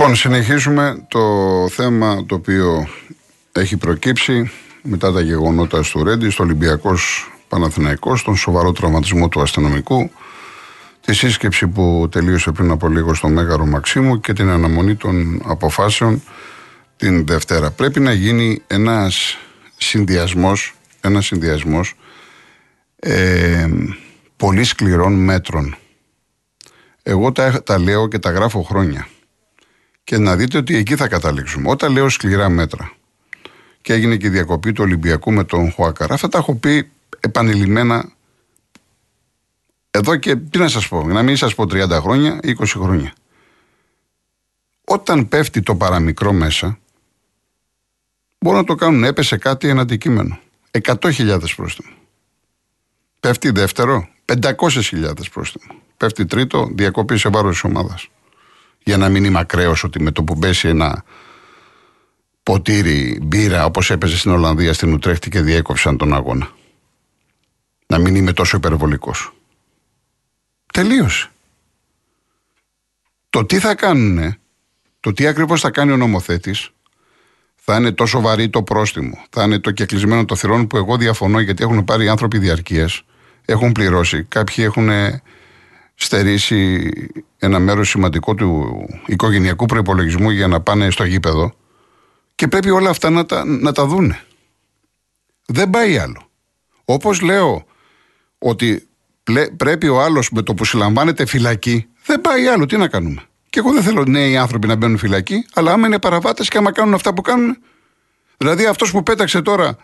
Λοιπόν, συνεχίζουμε το θέμα το οποίο έχει προκύψει μετά τα γεγονότα στο Ρέντι, στο Ολυμπιακός Παναθηναϊκός, τον σοβαρό τραυματισμό του αστυνομικού, τη σύσκεψη που τελείωσε πριν από λίγο στο Μέγαρο Μαξίμου και την αναμονή των αποφάσεων την Δευτέρα. Πρέπει να γίνει ένας συνδυασμός, ένας συνδυασμός ε, πολύ σκληρών μέτρων. Εγώ τα, τα λέω και τα γράφω χρόνια. Και να δείτε ότι εκεί θα καταλήξουμε. Όταν λέω σκληρά μέτρα και έγινε και η διακοπή του Ολυμπιακού με τον Χουάκαρα, αυτά τα έχω πει επανειλημμένα εδώ και τι να σας πω, να μην σας πω 30 χρόνια, 20 χρόνια. Όταν πέφτει το παραμικρό μέσα, μπορούν να το κάνουν. Έπεσε κάτι ένα αντικείμενο. 100.000 πρόστιμο. Πέφτει δεύτερο, 500.000 πρόστιμο. Πέφτει τρίτο, διακοπή σε βάρος της ομάδας. Για να μην είμαι ακραίος ότι με το που πέσει ένα ποτήρι μπύρα όπως έπαιζε στην Ολλανδία, στην Ουτρέχτη και διέκοψαν τον αγώνα. Να μην είμαι τόσο υπερβολικός. Τελείωσε. Το τι θα κάνουν, το τι ακριβώς θα κάνει ο νομοθέτης, θα είναι τόσο βαρύ το πρόστιμο, θα είναι το κεκλεισμένο το θυρών που εγώ διαφωνώ γιατί έχουν πάρει οι άνθρωποι διαρκείας, έχουν πληρώσει, κάποιοι έχουν στερήσει ένα μέρος σημαντικό του οικογενειακού προπολογισμού για να πάνε στο γήπεδο και πρέπει όλα αυτά να τα, να τα δούνε. Δεν πάει άλλο. Όπως λέω ότι πρέπει ο άλλος με το που συλλαμβάνεται φυλακή, δεν πάει άλλο. Τι να κάνουμε; Και εγώ δεν θέλω νέοι άνθρωποι να μπαίνουν φυλακή, αλλά άμα είναι παραβάτες και άμα κάνουν αυτά που κάνουν. Δηλαδή αυτός που πέταξε τώρα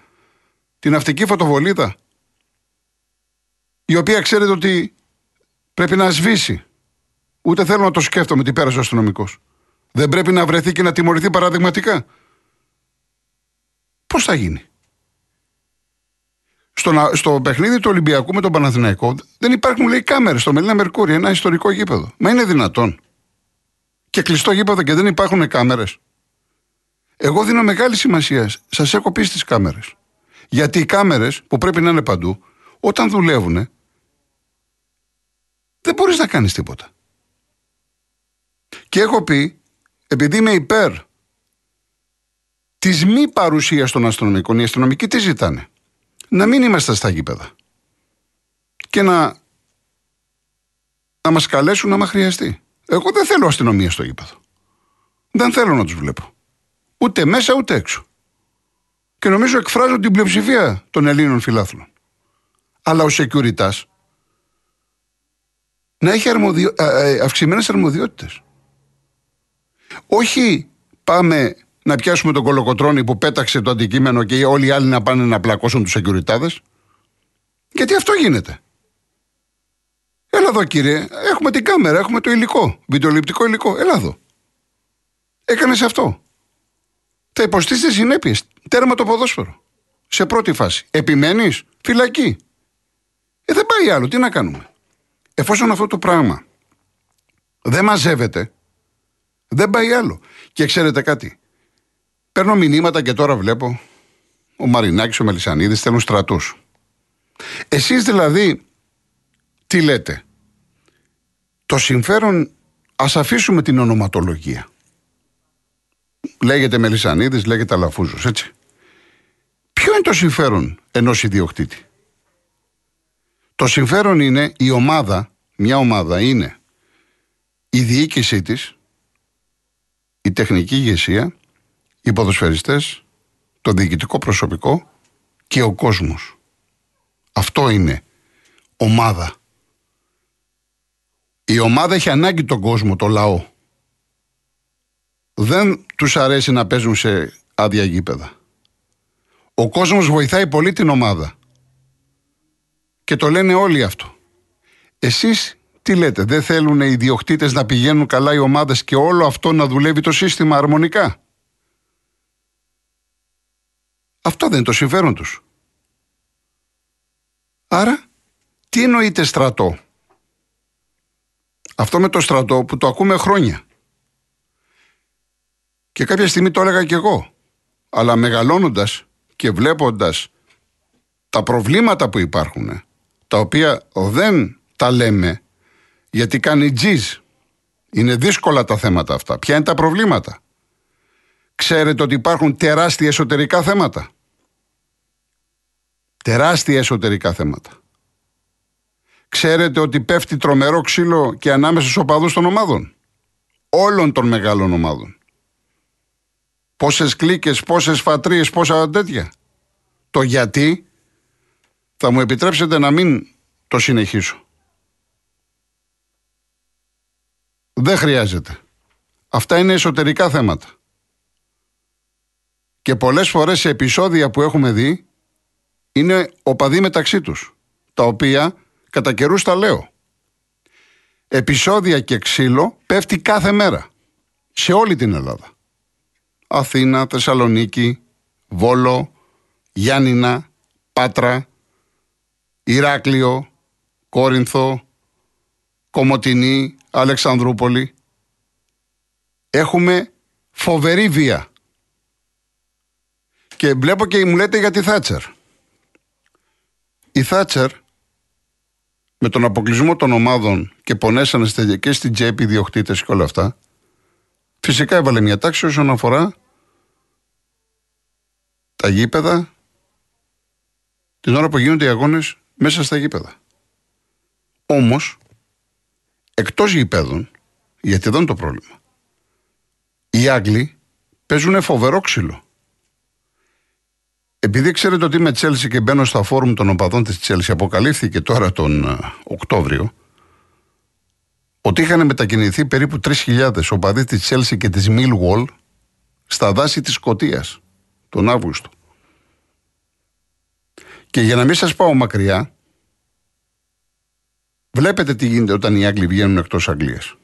την ναυτική φωτοβολίδα, η οποία ξέρετε ότι πρέπει να σβήσει. Ούτε θέλω να το σκέφτομαι τι πέρασε ο αστυνομικός. Δεν πρέπει να βρεθεί και να τιμωρηθεί παραδειγματικά. Πώς θα γίνει; Στο, στο παιχνίδι του Ολυμπιακού με τον Παναθηναϊκό δεν υπάρχουν λέει κάμερες στο Μελίνα Μερκούρι, ένα ιστορικό γήπεδο. Μα είναι δυνατόν και κλειστό γήπεδο και δεν υπάρχουν κάμερες. Εγώ δίνω μεγάλη σημασία. Σας έχω πει στις κάμερες. Γιατί οι κάμερες που πρέπει να είναι παντού, όταν δουλεύουν, δεν μπορείς να κάνεις τίποτα. Και έχω πει, επειδή είμαι υπέρ της μη παρουσίας των αστυνομικών, οι αστυνομικοί τι ζητάνε; Να μην είμαστε στα γήπεδα. Και να, να μας καλέσουν άμα χρειαστεί. Εγώ δεν θέλω αστυνομία στο γήπεδο. Δεν θέλω να τους βλέπω. Ούτε μέσα ούτε έξω. Και νομίζω εκφράζω την πλειοψηφία των Ελλήνων φιλάθλων. Αλλά ο Σεκιουριτά να έχει αρμοδιο... ε, αυξημένες αρμοδιότητες. Όχι πάμε να πιάσουμε τον κολοκοτρόνη που πέταξε το αντικείμενο και όλοι οι άλλοι να πάνε να πλακώσουν τους σεκιουριτάδε. Γιατί αυτό γίνεται. Έλα εδώ κύριε, έχουμε την κάμερα, έχουμε το υλικό, βιντεοληπτικό υλικό. Έλα εδώ. Έκανες αυτό. Θα υποστείς τις συνέπειες. Τέρμα το ποδόσφαιρο. Σε πρώτη φάση. Επιμένεις, φυλακή. Ε, δεν πάει άλλο. Τι να κάνουμε. Εφόσον αυτό το πράγμα δεν μαζεύεται, δεν πάει άλλο. Και ξέρετε κάτι. Παίρνω μηνύματα και τώρα βλέπω ο Μαρινάκης, ο Μελισανίδης θέλουν στρατούς. Εσείς δηλαδή τι λέτε; Το συμφέρον, ας αφήσουμε την ονοματολογία. Λέγεται Μελισανίδης, λέγεται Αλαφούζος, έτσι. Ποιο είναι το συμφέρον ενός ιδιοκτήτη; Το συμφέρον είναι η ομάδα, μια ομάδα είναι η διοίκησή της, η τεχνική ηγεσία, οι ποδοσφαιριστές, το διοικητικό προσωπικό και ο κόσμος. Αυτό είναι ομάδα. Η ομάδα έχει ανάγκη τον κόσμο, το λαό. Δεν τους αρέσει να παίζουν σε άδεια γήπεδα. Ο κόσμος βοηθάει πολύ την ομάδα. Και το λένε όλοι αυτό. Εσείς τι λέτε, δεν θέλουν οι διοκτήτες να πηγαίνουν καλά οι ομάδες και όλο αυτό να δουλεύει το σύστημα αρμονικά; Αυτό δεν είναι το συμφέρον τους. Άρα, τι εννοείται στρατό; Αυτό με το στρατό που το ακούμε χρόνια. Και κάποια στιγμή το έλεγα και εγώ. Αλλά μεγαλώνοντας και βλέποντας τα προβλήματα που υπάρχουν, τα οποία δεν τα λέμε γιατί κάνει τζιζ Είναι δύσκολα τα θέματα αυτά. Ποια είναι τα προβλήματα; Ξέρετε ότι υπάρχουν τεράστια εσωτερικά θέματα; Τεράστια εσωτερικά θέματα. Ξέρετε ότι πέφτει τρομερό ξύλο και ανάμεσα στους οπαδούς των ομάδων; Όλων των μεγάλων ομάδων. Πόσες κλίκες, πόσες φατρίες, πόσα τέτοια. Το γιατί; Θα μου επιτρέψετε να μην το συνεχίσω. Δεν χρειάζεται. Αυτά είναι εσωτερικά θέματα. Και πολλές φορές σε επεισόδια που έχουμε δει είναι οπαδοί μεταξύ τους, τα οποία κατά καιρούς τα λέω. Επισόδια και ξύλο πέφτει κάθε μέρα, σε όλη την Ελλάδα. Αθήνα, Θεσσαλονίκη, Βόλο, Γιάννηνα, Πάτρα, Ηράκλειο, Κόρινθο, Κομωτινή, Αλεξανδρούπολη. Έχουμε φοβερή βία. Και βλέπω και μου λέτε για τη Θάτσερ. Η Θάτσερ με τον αποκλεισμό των ομάδων και πονέσανε και στην τσέπη διοκτήτες και όλα αυτά, φυσικά έβαλε μια τάξη όσον αφορά τα γήπεδα την ώρα που γίνονται οι αγώνες μέσα στα γήπεδα. Όμως, εκτός γηπέδων, γιατί εδώ είναι το πρόβλημα, οι Άγγλοι παίζουν φοβερό ξύλο. Επειδή ξέρετε ότι είμαι Τσέλσι και μπαίνω στα φόρουμ των οπαδών της Τσέλσι, αποκαλύφθηκε τώρα τον ε, Οκτώβριο, ότι είχαν μετακινηθεί περίπου 3.000 οπαδοί της Τσέλσι και της Millwall στα δάση της Σκοτίας τον Αύγουστο. Και για να μην σας πάω μακριά, βλέπετε τι γίνεται όταν οι Άγγλοι βγαίνουν εκτός Αγγλίας.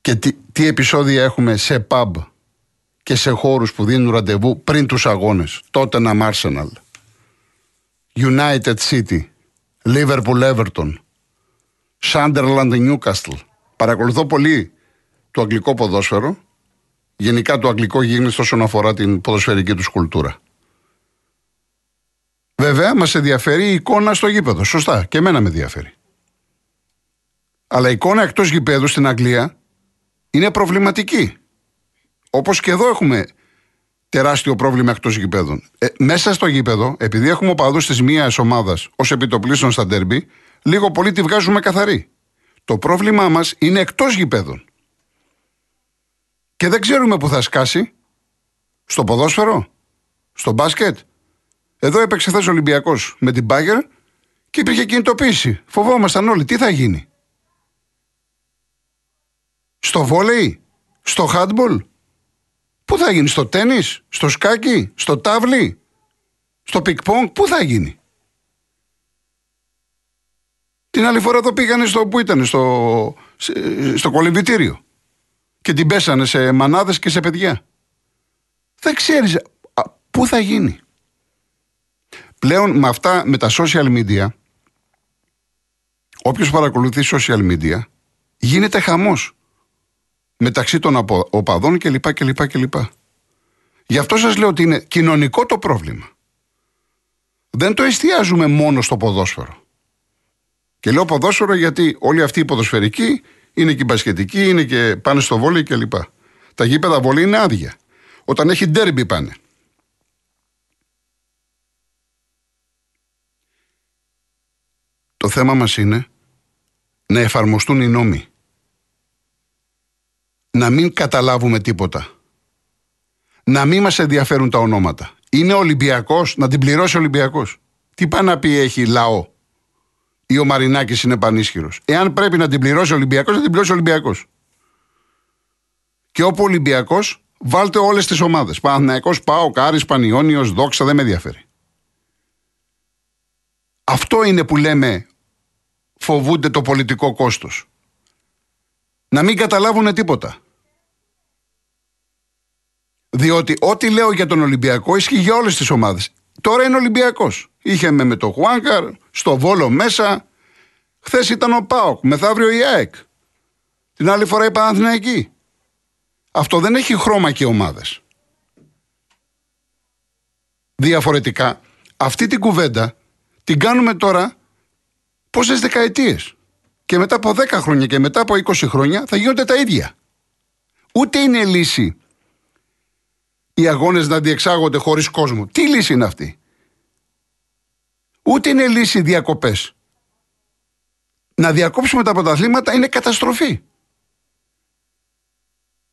Και τι, τι επεισόδια έχουμε σε pub και σε χώρους που δίνουν ραντεβού πριν τους αγώνες. Τότε να Arsenal, United City, Liverpool Everton, Sunderland Newcastle. Παρακολουθώ πολύ το αγγλικό ποδόσφαιρο, γενικά το αγγλικό γίγνεσθε όσον αφορά την ποδοσφαιρική τους κουλτούρα. Βέβαια, μας ενδιαφέρει η εικόνα στο γήπεδο. Σωστά, και εμένα με ενδιαφέρει. Αλλά η εικόνα εκτός γηπέδου στην Αγγλία είναι προβληματική. Όπως και εδώ έχουμε τεράστιο πρόβλημα εκτός γηπέδων. Ε, μέσα στο γήπεδο, επειδή έχουμε οπαδούς της μίας ομάδας ως επιτοπλίστων στα ντέρμπι, λίγο πολύ τη βγάζουμε καθαρή. Το πρόβλημά μας είναι εκτός γηπέδων. Και δεν ξέρουμε που θα σκάσει. Στο ποδόσφαιρο, στο μπάσκετ, εδώ έπαιξε χθες ο Ολυμπιακός με την Μπάγκερ και υπήρχε κινητοποίηση. Φοβόμασταν όλοι. Τι θα γίνει; Στο βόλεϊ, στο χάντμπολ, πού θα γίνει, στο τέννις, στο σκάκι, στο τάβλι, στο πινγκ-πονγκ, πού θα γίνει; Την άλλη φορά εδώ πήγανε στο που ήταν, στο, στο κολυμβητήριο και την πέσανε σε μανάδες και σε παιδιά. Δεν ξέρεις πού θα γίνει; Πλέον με αυτά, με τα social media, όποιος παρακολουθεί social media, γίνεται χαμός μεταξύ των οπαδών κλπ. κλπ, κλπ. Γι' αυτό σας λέω ότι είναι κοινωνικό το πρόβλημα. Δεν το εστιάζουμε μόνο στο ποδόσφαιρο. Και λέω ποδόσφαιρο γιατί όλοι αυτοί οι ποδοσφαιρικοί είναι και μπασκετικοί, είναι και πάνε στο βόλιο κλπ. Τα γήπεδα βόλιο είναι άδεια. Όταν έχει ντέρμπι πάνε. Το θέμα μας είναι να εφαρμοστούν οι νόμοι. Να μην καταλάβουμε τίποτα. Να μην μας ενδιαφέρουν τα ονόματα. Είναι Ολυμπιακός, να την πληρώσει ο Ολυμπιακός. Τι πάει να πει έχει λαό. Ή ο Μαρινάκης είναι πανίσχυρος. Εάν πρέπει να την πληρώσει ο Ολυμπιακός, να την πληρώσει ο Ολυμπιακός. Και όπου ο Ολυμπιακός, βάλτε όλες τις ομάδες. Παναθηναϊκός, Πάο, Κάρης, Πανιόνιος, Δόξα, δεν με ενδιαφέρει. Αυτό είναι που λέμε φοβούνται το πολιτικό κόστος. Να μην καταλάβουν τίποτα. Διότι ό,τι λέω για τον Ολυμπιακό ισχύει για όλες τις ομάδες. Τώρα είναι Ολυμπιακός. Είχε με, με το Χουάνκαρ, στο Βόλο μέσα. Χθες ήταν ο Πάοκ, μεθαύριο η ΑΕΚ. Την άλλη φορά η Παναθηναϊκή. Αυτό δεν έχει χρώμα και ομάδες. Διαφορετικά, αυτή την κουβέντα την κάνουμε τώρα πόσες δεκαετίες. και μετά από 10 χρόνια και μετά από 20 χρόνια θα γίνονται τα ίδια. Ούτε είναι λύση οι αγώνες να διεξάγονται χωρίς κόσμο. Τι λύση είναι αυτή; Ούτε είναι λύση διακοπές. Να διακόψουμε τα πρωταθλήματα είναι καταστροφή.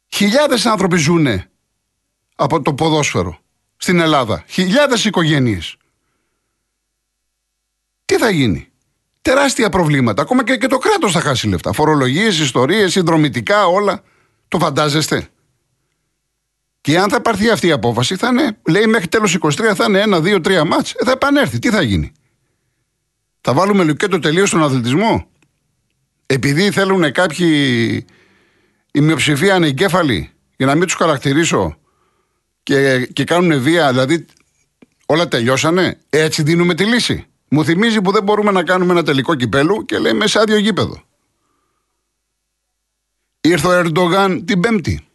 Χιλιάδες άνθρωποι ζουν από το ποδόσφαιρο στην Ελλάδα. Χιλιάδες οικογένειες. Τι θα γίνει; Τεράστια προβλήματα. Ακόμα και, και το κράτος θα χάσει λεφτά. Φορολογίες, ιστορίες, συνδρομητικά, όλα. Το φαντάζεστε; Και αν θα πάρθει αυτή η απόφαση, θα είναι, λέει μέχρι τέλος 23 θα είναι ένα, δύο, τρία μάτς. Ε, θα επανέλθει. Τι θα γίνει; Θα βάλουμε λίγο το τελείως στον αθλητισμό; Επειδή θέλουν κάποιοι η μειοψηφία ανεγκέφαλοι, για να μην τους χαρακτηρίσω, και, και κάνουν βία, δηλαδή όλα τελειώσανε. Έτσι δίνουμε τη λύση. Μου θυμίζει που δεν μπορούμε να κάνουμε ένα τελικό κυπέλου και λέμε σε άδειο γήπεδο. Ήρθε ο Ερντογάν την Πέμπτη.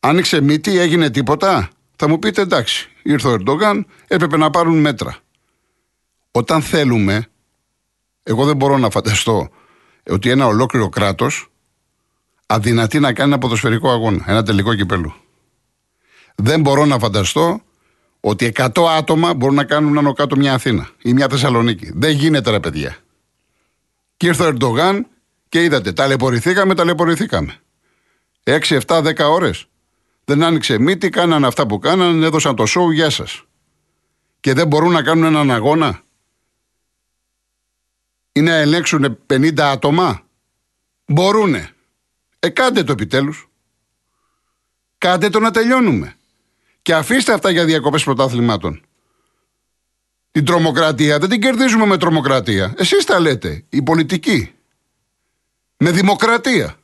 Άνοιξε μύτη, έγινε τίποτα. Θα μου πείτε εντάξει, ήρθε ο Ερντογάν, έπρεπε να πάρουν μέτρα. Όταν θέλουμε, εγώ δεν μπορώ να φανταστώ ότι ένα ολόκληρο κράτος αδυνατεί να κάνει ένα ποδοσφαιρικό αγώνα, ένα τελικό κυπέλου. Δεν μπορώ να φανταστώ ότι 100 άτομα μπορούν να κάνουν άνω κάτω μια Αθήνα ή μια Θεσσαλονίκη. Δεν γίνεται ρε παιδιά. Και ήρθε ο Ερντογάν και είδατε, ταλαιπωρηθήκαμε, ταλαιπωρηθήκαμε. 6, 7, 10 ώρες. Δεν άνοιξε μύτη, κάνανε αυτά που κάνανε, έδωσαν το σοου, γεια σας. Και δεν μπορούν να κάνουν έναν αγώνα. Ή να ελέγξουν 50 άτομα. Μπορούνε. Ε, κάντε το επιτέλους. Κάντε το να τελειώνουμε. Και αφήστε αυτά για διακοπές πρωτάθληματων. Την τρομοκρατία δεν την κερδίζουμε με τρομοκρατία. Εσείς τα λέτε, η πολιτική. Με δημοκρατία.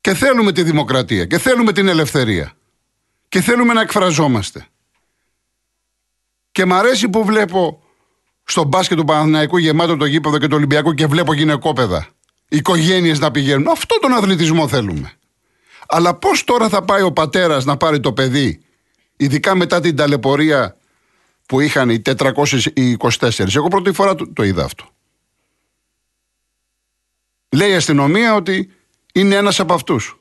Και θέλουμε τη δημοκρατία και θέλουμε την ελευθερία. Και θέλουμε να εκφραζόμαστε. Και μ' αρέσει που βλέπω στο μπάσκετ του Παναθηναϊκού γεμάτο το γήπεδο και το Ολυμπιακό και βλέπω γυναικόπαιδα. Οικογένειες να πηγαίνουν. Αυτό τον αθλητισμό θέλουμε. Αλλά πώς τώρα θα πάει ο πατέρας να πάρει το παιδί, ειδικά μετά την ταλαιπωρία που είχαν οι 424. Εγώ πρώτη φορά το, το είδα αυτό. Λέει η αστυνομία ότι είναι ένας από αυτούς.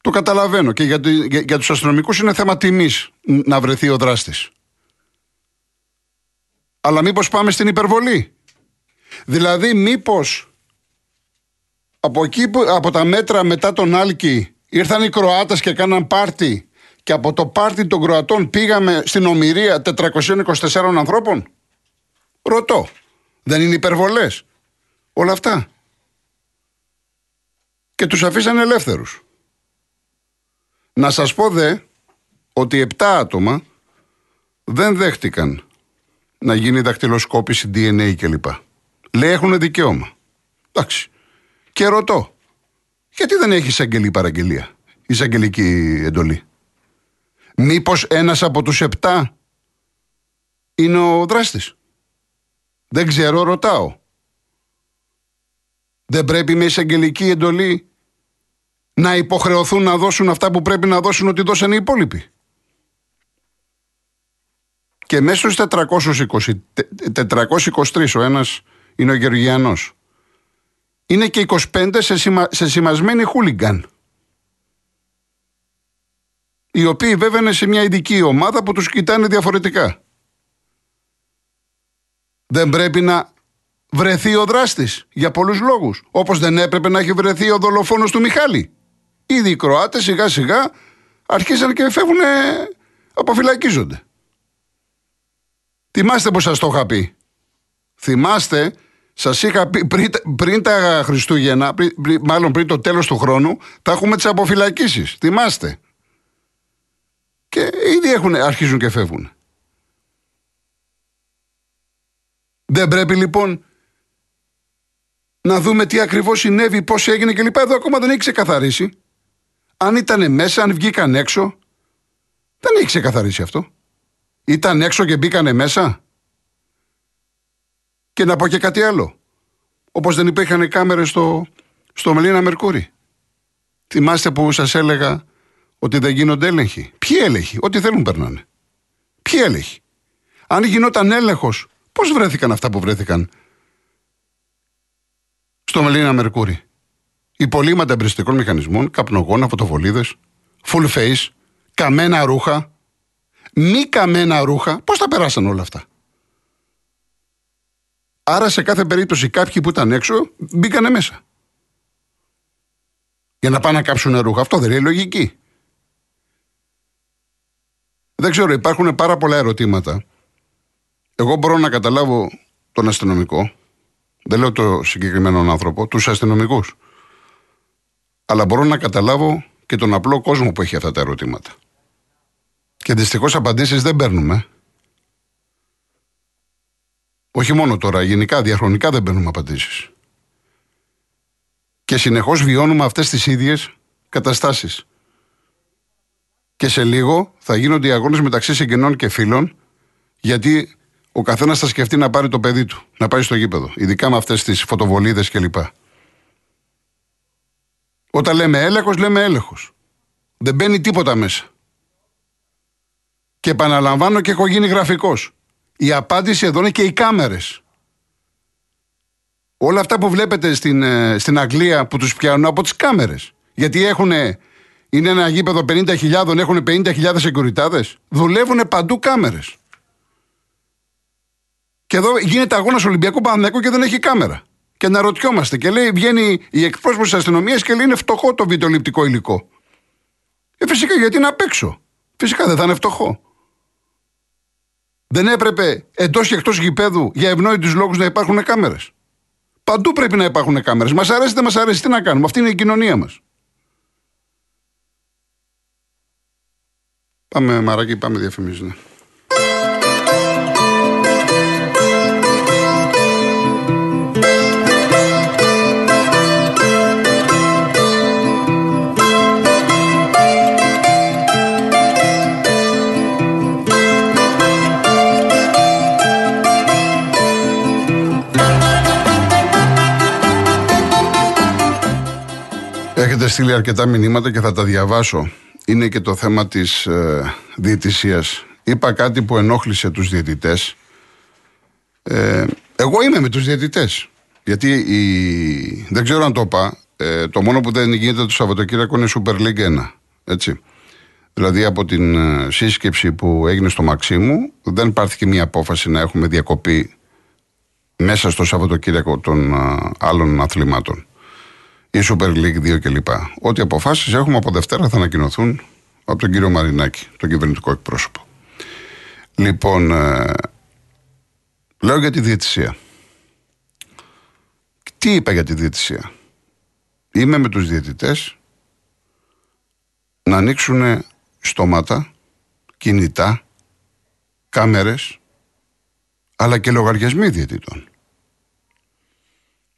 Το καταλαβαίνω και για, για, για τους αστυνομικούς είναι θέμα τιμής να βρεθεί ο δράστης. Αλλά μήπως πάμε στην υπερβολή; Δηλαδή μήπως από, εκεί, από τα μέτρα μετά τον Άλκη ήρθαν οι Κροάτες και κάναν πάρτι και από το πάρτι των Κροατών πήγαμε στην ομοιρία 424 ανθρώπων. Ρωτώ. Δεν είναι υπερβολές. Όλα αυτά. Και τους αφήσαν ελεύθερους. Να σας πω δε ότι 7 άτομα δεν δέχτηκαν να γίνει δακτυλοσκόπηση DNA κλπ. Λέει έχουν δικαίωμα. Εντάξει. Και ρωτώ, γιατί δεν έχει εισαγγελή παραγγελία, εισαγγελική εντολή; Μήπως ένας από τους επτά είναι ο δράστης; Δεν ξέρω, ρωτάω. Δεν πρέπει με εισαγγελική εντολή να υποχρεωθούν να δώσουν αυτά που πρέπει να δώσουν ότι δώσαν οι υπόλοιποι; Και μέσα στους 420, 423 ο ένας είναι ο Γεωργιανός. Είναι και 25 σε, σημα, σε σημασμένη χούλιγκαν. Οι οποίοι βέβαια είναι σε μια ειδική ομάδα που τους κοιτάνε διαφορετικά. Δεν πρέπει να βρεθεί ο δράστης για πολλούς λόγους. Όπως δεν έπρεπε να έχει βρεθεί ο δολοφόνος του Μιχάλη. Ήδη οι Κροάτες σιγά σιγά αρχίσαν και φεύγουν, αποφυλακίζονται. Θυμάστε που σας το είχα πει. Θυμάστε, σας είχα πει πριν, πριν τα Χριστούγεννα, πριν, μάλλον πριν το τέλος του χρόνου, θα έχουμε τις αποφυλακίσεις. Θυμάστε. Και ήδη έχουν, αρχίζουν και φεύγουν. Δεν πρέπει λοιπόν να δούμε τι ακριβώς συνέβη, πώς έγινε κλπ. Εδώ ακόμα δεν έχει ξεκαθαρίσει. Αν ήταν μέσα, αν βγήκαν έξω, δεν έχει ξεκαθαρίσει αυτό. Ήταν έξω και μπήκανε μέσα. Και να πω και κάτι άλλο. Όπως δεν υπήρχαν κάμερες στο, στο Μελίνα Μερκούρι. Θυμάστε που σας έλεγα ότι δεν γίνονται έλεγχοι. Ποιοι έλεγχοι, ό,τι θέλουν περνάνε. Ποιοι έλεγχοι; Αν γινόταν έλεγχος Πώς βρέθηκαν αυτά που βρέθηκαν στο Μελίνα Μερκούρι. Υπολείμματα εμπριστικών μηχανισμών, καπνογόνα, φωτοβολίδες, full face, καμένα ρούχα, μη καμένα ρούχα. Πώς τα περάσαν όλα αυτά; Άρα σε κάθε περίπτωση κάποιοι που ήταν έξω μπήκανε μέσα. Για να πάνε να κάψουν ρούχα. Αυτό δεν είναι λογική. Δεν ξέρω, υπάρχουν πάρα πολλά ερωτήματα. Εγώ μπορώ να καταλάβω τον αστυνομικό. Δεν λέω το συγκεκριμένο άνθρωπο, τους αστυνομικούς. Αλλά μπορώ να καταλάβω και τον απλό κόσμο που έχει αυτά τα ερωτήματα. Και δυστυχώ απαντήσεις δεν παίρνουμε. Όχι μόνο τώρα, γενικά, διαχρονικά δεν παίρνουμε απαντήσεις. Και συνεχώς βιώνουμε αυτές τις ίδιες καταστάσεις. Και σε λίγο θα γίνονται οι αγώνες μεταξύ συγγενών και φίλων, γιατί ο καθένας θα σκεφτεί να πάρει το παιδί του, να πάει στο γήπεδο. Ειδικά με αυτές τις φωτοβολίδες κλπ. Όταν λέμε έλεγχος, λέμε έλεγχος. Δεν μπαίνει τίποτα μέσα. Και επαναλαμβάνω και έχω γίνει γραφικός. Η απάντηση εδώ είναι και οι κάμερες. Όλα αυτά που βλέπετε στην, ε, στην Αγγλία που τους πιάνουν από τις κάμερες. Γιατί έχουν, είναι ένα γήπεδο 50.000, έχουν 50.000 εγκουριτάδες. Δουλεύουν παντού κάμερες. Και εδώ γίνεται αγώνας Ολυμπιακού Παναθηναϊκού και δεν έχει κάμερα. Και αναρωτιόμαστε. Και λέει, βγαίνει η εκπρόσωπος της αστυνομίας και λέει: Είναι φτωχό το βιντεοληπτικό υλικό. Ε, φυσικά γιατί είναι απ' έξω. Φυσικά δεν θα είναι φτωχό. Δεν έπρεπε εντός και εκτός γηπέδου για ευνόητους λόγους να υπάρχουν κάμερες. Παντού πρέπει να υπάρχουν κάμερες. Μας αρέσει, δεν μας αρέσει, τι να κάνουμε. Αυτή είναι η κοινωνία μας. Πάμε μαράκι, πάμε διαφημίζει. Έχετε στείλει αρκετά μηνύματα και θα τα διαβάσω. Είναι και το θέμα της ε, διαιτησίας. Είπα κάτι που ενόχλησε τους διαιτητές. Ε, εγώ είμαι με τους διαιτητές. Γιατί η... δεν ξέρω αν το είπα. Ε, το μόνο που δεν γίνεται το Σαββατοκύριακο είναι Super League 1. Έτσι. Δηλαδή από την ε, σύσκεψη που έγινε στο Μαξίμου δεν πάρθηκε μια απόφαση να έχουμε διακοπή μέσα στο Σαββατοκύριακο των ε, άλλων αθλημάτων η Super League 2 κλπ. Ό,τι αποφάσεις έχουμε από Δευτέρα θα ανακοινωθούν από τον κύριο Μαρινάκη, τον κυβερνητικό εκπρόσωπο. Λοιπόν, ε, λέω για τη διαιτησία. Τι είπα για τη διαιτησία; Είμαι με τους διαιτητές να ανοίξουν στόματα, κινητά, κάμερες, αλλά και λογαριασμοί διαιτητών.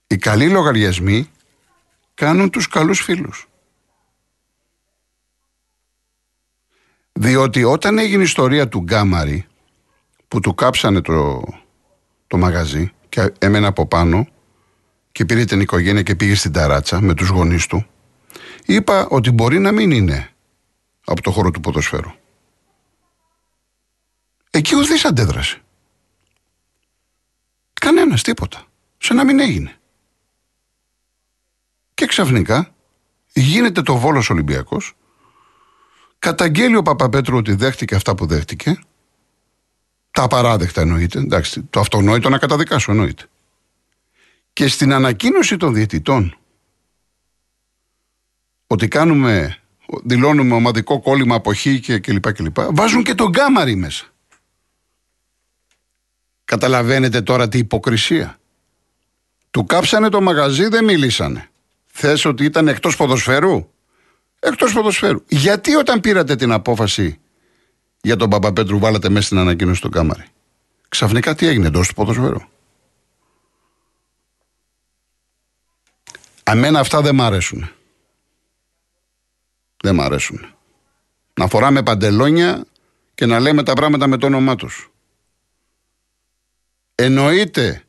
Οι καλοί λογαριασμοί κάνουν τους καλούς φίλους. Διότι όταν έγινε η ιστορία του Γκάμαρη που του κάψανε το, το μαγαζί και έμενε από πάνω και πήρε την οικογένεια και πήγε στην ταράτσα με τους γονείς του είπα ότι μπορεί να μην είναι από το χώρο του ποδοσφαίρου. Εκεί ουδής αντέδρασε. Κανένας τίποτα. Σε να μην έγινε. Και ξαφνικά γίνεται το Βόλος Ολυμπιακός, καταγγέλει ο Παπαπέτρου ότι δέχτηκε αυτά που δέχτηκε, τα απαράδεκτα εννοείται, εντάξει, το αυτονόητο να καταδικάσω εννοείται. Και στην ανακοίνωση των διαιτητών ότι κάνουμε, δηλώνουμε ομαδικό κόλλημα αποχή και κλπ. κλπ βάζουν και τον γκάμαρι μέσα. Καταλαβαίνετε τώρα τι υποκρισία. Του κάψανε το μαγαζί, δεν μιλήσανε. Θες ότι ήταν εκτός ποδοσφαίρου; Εκτός ποδοσφαίρου. Γιατί όταν πήρατε την απόφαση για τον Παπαπέτρου βάλατε μέσα στην ανακοίνωση του Κάμαρη; Ξαφνικά τι έγινε εντός του ποδοσφαίρου; Αμένα αυτά δεν μ' αρέσουν. Δεν μ' αρέσουν. Να φοράμε παντελόνια και να λέμε τα πράγματα με το όνομά τους. Εννοείται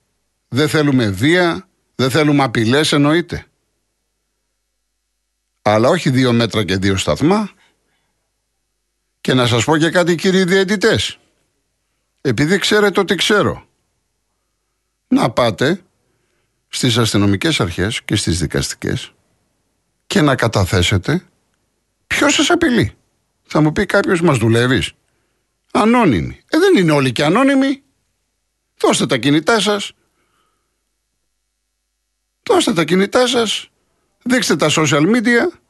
δεν θέλουμε βία, δεν θέλουμε απειλές, εννοείται. Αλλά όχι δύο μέτρα και δύο σταθμά. Και να σας πω και κάτι κύριοι διαιτητές. Επειδή ξέρετε ότι ξέρω. να πάτε στις αστυνομικές αρχές και στις δικαστικές και να καταθέσετε ποιο σας απειλεί. Θα μου πει κάποιος μας δουλεύεις; Ανώνυμοι. Ε, δεν είναι όλοι και ανώνυμοι. Δώστε τα κινητά σας. Δώστε τα κινητά σας. Δείξτε τα social media.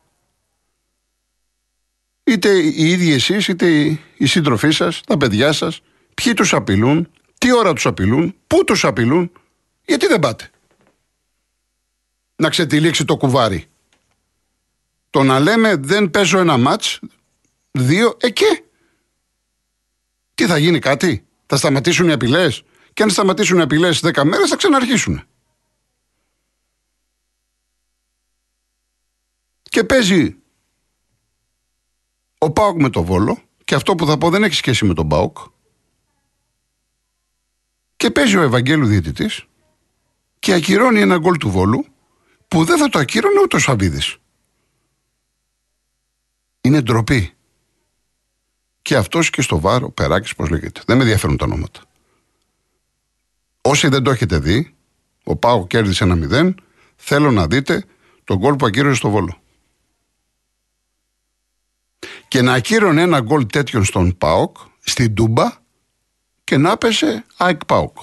Είτε οι ίδιοι εσείς, είτε οι σύντροφοί σας, τα παιδιά σας. Ποιοι τους απειλούν, τι ώρα τους απειλούν, πού τους απειλούν. Γιατί δεν πάτε. Να ξετυλίξει το κουβάρι. Το να λέμε δεν παίζω ένα μάτς, δύο, ε Τι θα γίνει κάτι, θα σταματήσουν οι απειλές. Και αν σταματήσουν οι απειλές 10 μέρες θα ξαναρχίσουν. Και παίζει ο Πάοκ με το Βόλο και αυτό που θα πω δεν έχει σχέση με τον Πάοκ και παίζει ο Ευαγγέλου διαιτητής και ακυρώνει ένα γκολ του Βόλου που δεν θα το ακύρωνε ούτε ο Σαββίδης. Είναι ντροπή. Και αυτός και στο βάρο, Περάκης πώς λέγεται. Δεν με ενδιαφέρουν τα ονόματα. Όσοι δεν το έχετε δει, ο Πάο κέρδισε ένα μηδέν, θέλω να δείτε τον γκολ που ακύρωσε στο Βόλο. Και να ακύρωνε ένα γκολ τέτοιον στον ΠΑΟΚ, στην Τούμπα και να πέσε ΑΕΚ ΠΑΟΚ.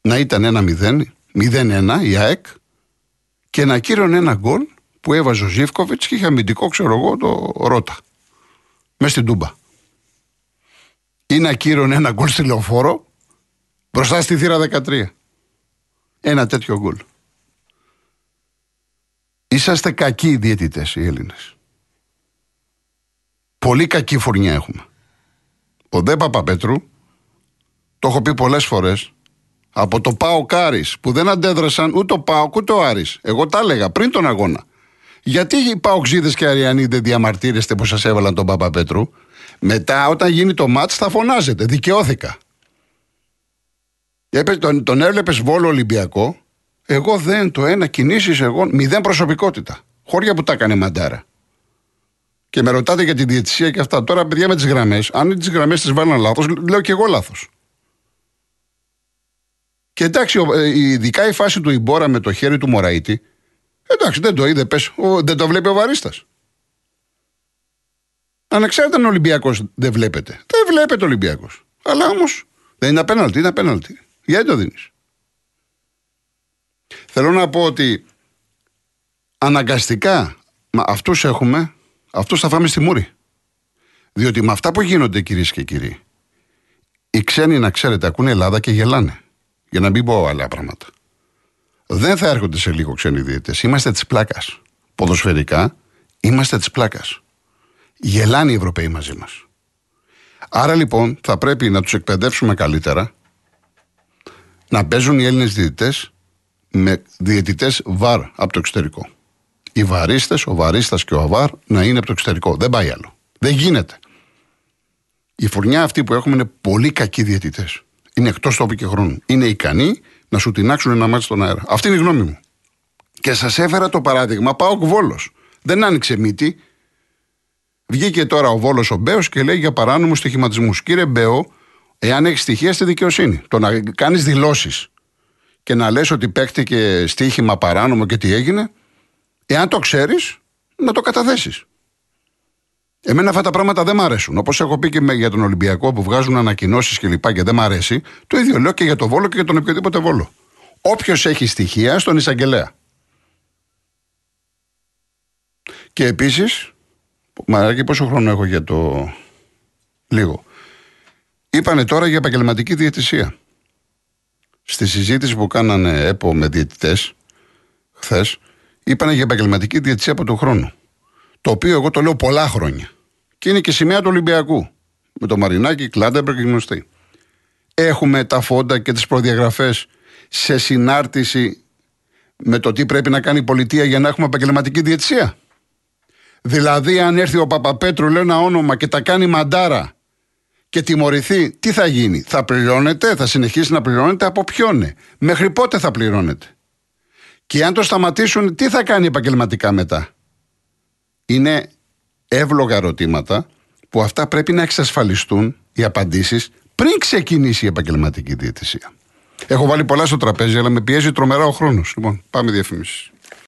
Να ήταν ένα 0, 0-1 η ΑΕΚ και να ακύρωνε ένα γκολ που έβαζε ο Ζήφκοβιτς και είχε αμυντικό, ξέρω εγώ, το Ρότα. Μες στην Τούμπα. Ή να ακύρωνε ένα γκολ στη λεωφόρο μπροστά στη θύρα 13. Ένα τέτοιο γκολ. Είσαστε κακοί διαιτητές οι Έλληνες. Πολύ κακή φουρνιά έχουμε. Ο Δε Παπαπέτρου, το έχω πει πολλές φορές, από το Πάο Κάρις που δεν αντέδρασαν ούτε ο Πάο ούτε ο Άρης. Εγώ τα έλεγα πριν τον αγώνα. Γιατί οι Παοξίδες και Αριανοί δεν διαμαρτύρεστε που σας έβαλαν τον Παπαπέτρου; Μετά, όταν γίνει το μάτς, θα φωνάζετε. Δικαιώθηκα. Τον, τον έβλεπες Βόλο Ολυμπιακό; Εγώ δεν το ένα κινήσεις, εγώ μηδέν προσωπικότητα. Χώρια που τα έκανε μαντάρα. Και με ρωτάτε για τη διαιτησία και αυτά. Τώρα, παιδιά, με τις γραμμές, αν τις γραμμές τις βάλουν λάθος, λέω και εγώ λάθος. Και εντάξει, ε, ειδικά η φάση του Ιμπόρα με το χέρι του Μωραήτη, εντάξει, δεν το είδε, πες, δεν το βλέπει ο Βαρίστας. Ανεξάρτητα αν ο Ολυμπιακός δεν βλέπετε. Δεν βλέπετε ο Ολυμπιακός. Αλλά όμως δεν είναι απέναντι, είναι απέναντι. Γιατί το δίνεις. Θέλω να πω ότι αναγκαστικά αυτούς έχουμε αυτό θα φάμε στη μούρη. Διότι με αυτά που γίνονται κυρίες και κύριοι, οι ξένοι να ξέρετε ακούνε Ελλάδα και γελάνε. Για να μην πω άλλα πράγματα. Δεν θα έρχονται σε λίγο ξένοι διαιτητές. Είμαστε της πλάκας. Ποδοσφαιρικά είμαστε της πλάκας. Γελάνε οι Ευρωπαίοι μαζί μας. Άρα λοιπόν θα πρέπει να τους εκπαιδεύσουμε καλύτερα να παίζουν οι Έλληνες διαιτητές με διαιτητές βαρ από το εξωτερικό οι βαρίστε, ο βαρίστα και ο αβάρ να είναι από το εξωτερικό. Δεν πάει άλλο. Δεν γίνεται. Η φουρνιά αυτή που έχουμε είναι πολύ κακοί διαιτητές. Είναι εκτός τόπου και χρόνου. Είναι ικανοί να σου τεινάξουν ένα μάτι στον αέρα. Αυτή είναι η γνώμη μου. Και σας έφερα το παράδειγμα. Πάω Βόλος. Δεν άνοιξε μύτη. Βγήκε τώρα ο Βόλος ο Μπέος και λέει για παράνομους στοιχηματισμούς. Κύριε Μπέο, εάν έχεις στοιχεία στη δικαιοσύνη, το να κάνεις δηλώσεις και να λες ότι παίχτηκε στοίχημα παράνομο και τι έγινε, Εάν το ξέρεις, να το καταθέσεις. Εμένα αυτά τα πράγματα δεν μ' αρέσουν. Όπως έχω πει και για τον Ολυμπιακό που βγάζουν ανακοινώσεις και λοιπά και δεν μ' αρέσει, το ίδιο λέω και για τον Βόλο και για τον οποιοδήποτε Βόλο. Όποιος έχει στοιχεία στον εισαγγελέα. Και επίσης, Μαράκι, πόσο χρόνο έχω για το. Λίγο. Είπανε τώρα για επαγγελματική διαιτησία. Στη συζήτηση που κάνανε ΕΠΟ με διαιτητές χθες, είπανε για επαγγελματική διαιτησία από τον χρόνο. Το οποίο εγώ το λέω πολλά χρόνια. Και είναι και σημαία του Ολυμπιακού. Με το Μαρινάκι, Κλάντεμπεργκ και γνωστή. Έχουμε τα φόντα και τις προδιαγραφές σε συνάρτηση με το τι πρέπει να κάνει η πολιτεία για να έχουμε επαγγελματική διαιτησία. Δηλαδή, αν έρθει ο Παπαπέτρου, λέει ένα όνομα και τα κάνει μαντάρα και τιμωρηθεί, τι θα γίνει, θα πληρώνεται, θα συνεχίσει να πληρώνεται από ποιον, μέχρι πότε θα πληρώνεται; Και αν το σταματήσουν, τι θα κάνει επαγγελματικά μετά; Είναι εύλογα ερωτήματα που αυτά πρέπει να εξασφαλιστούν οι απαντήσεις πριν ξεκινήσει η επαγγελματική διαιτησία. Έχω βάλει πολλά στο τραπέζι, αλλά με πιέζει τρομερά ο χρόνος. Λοιπόν, πάμε διαφημίσεις.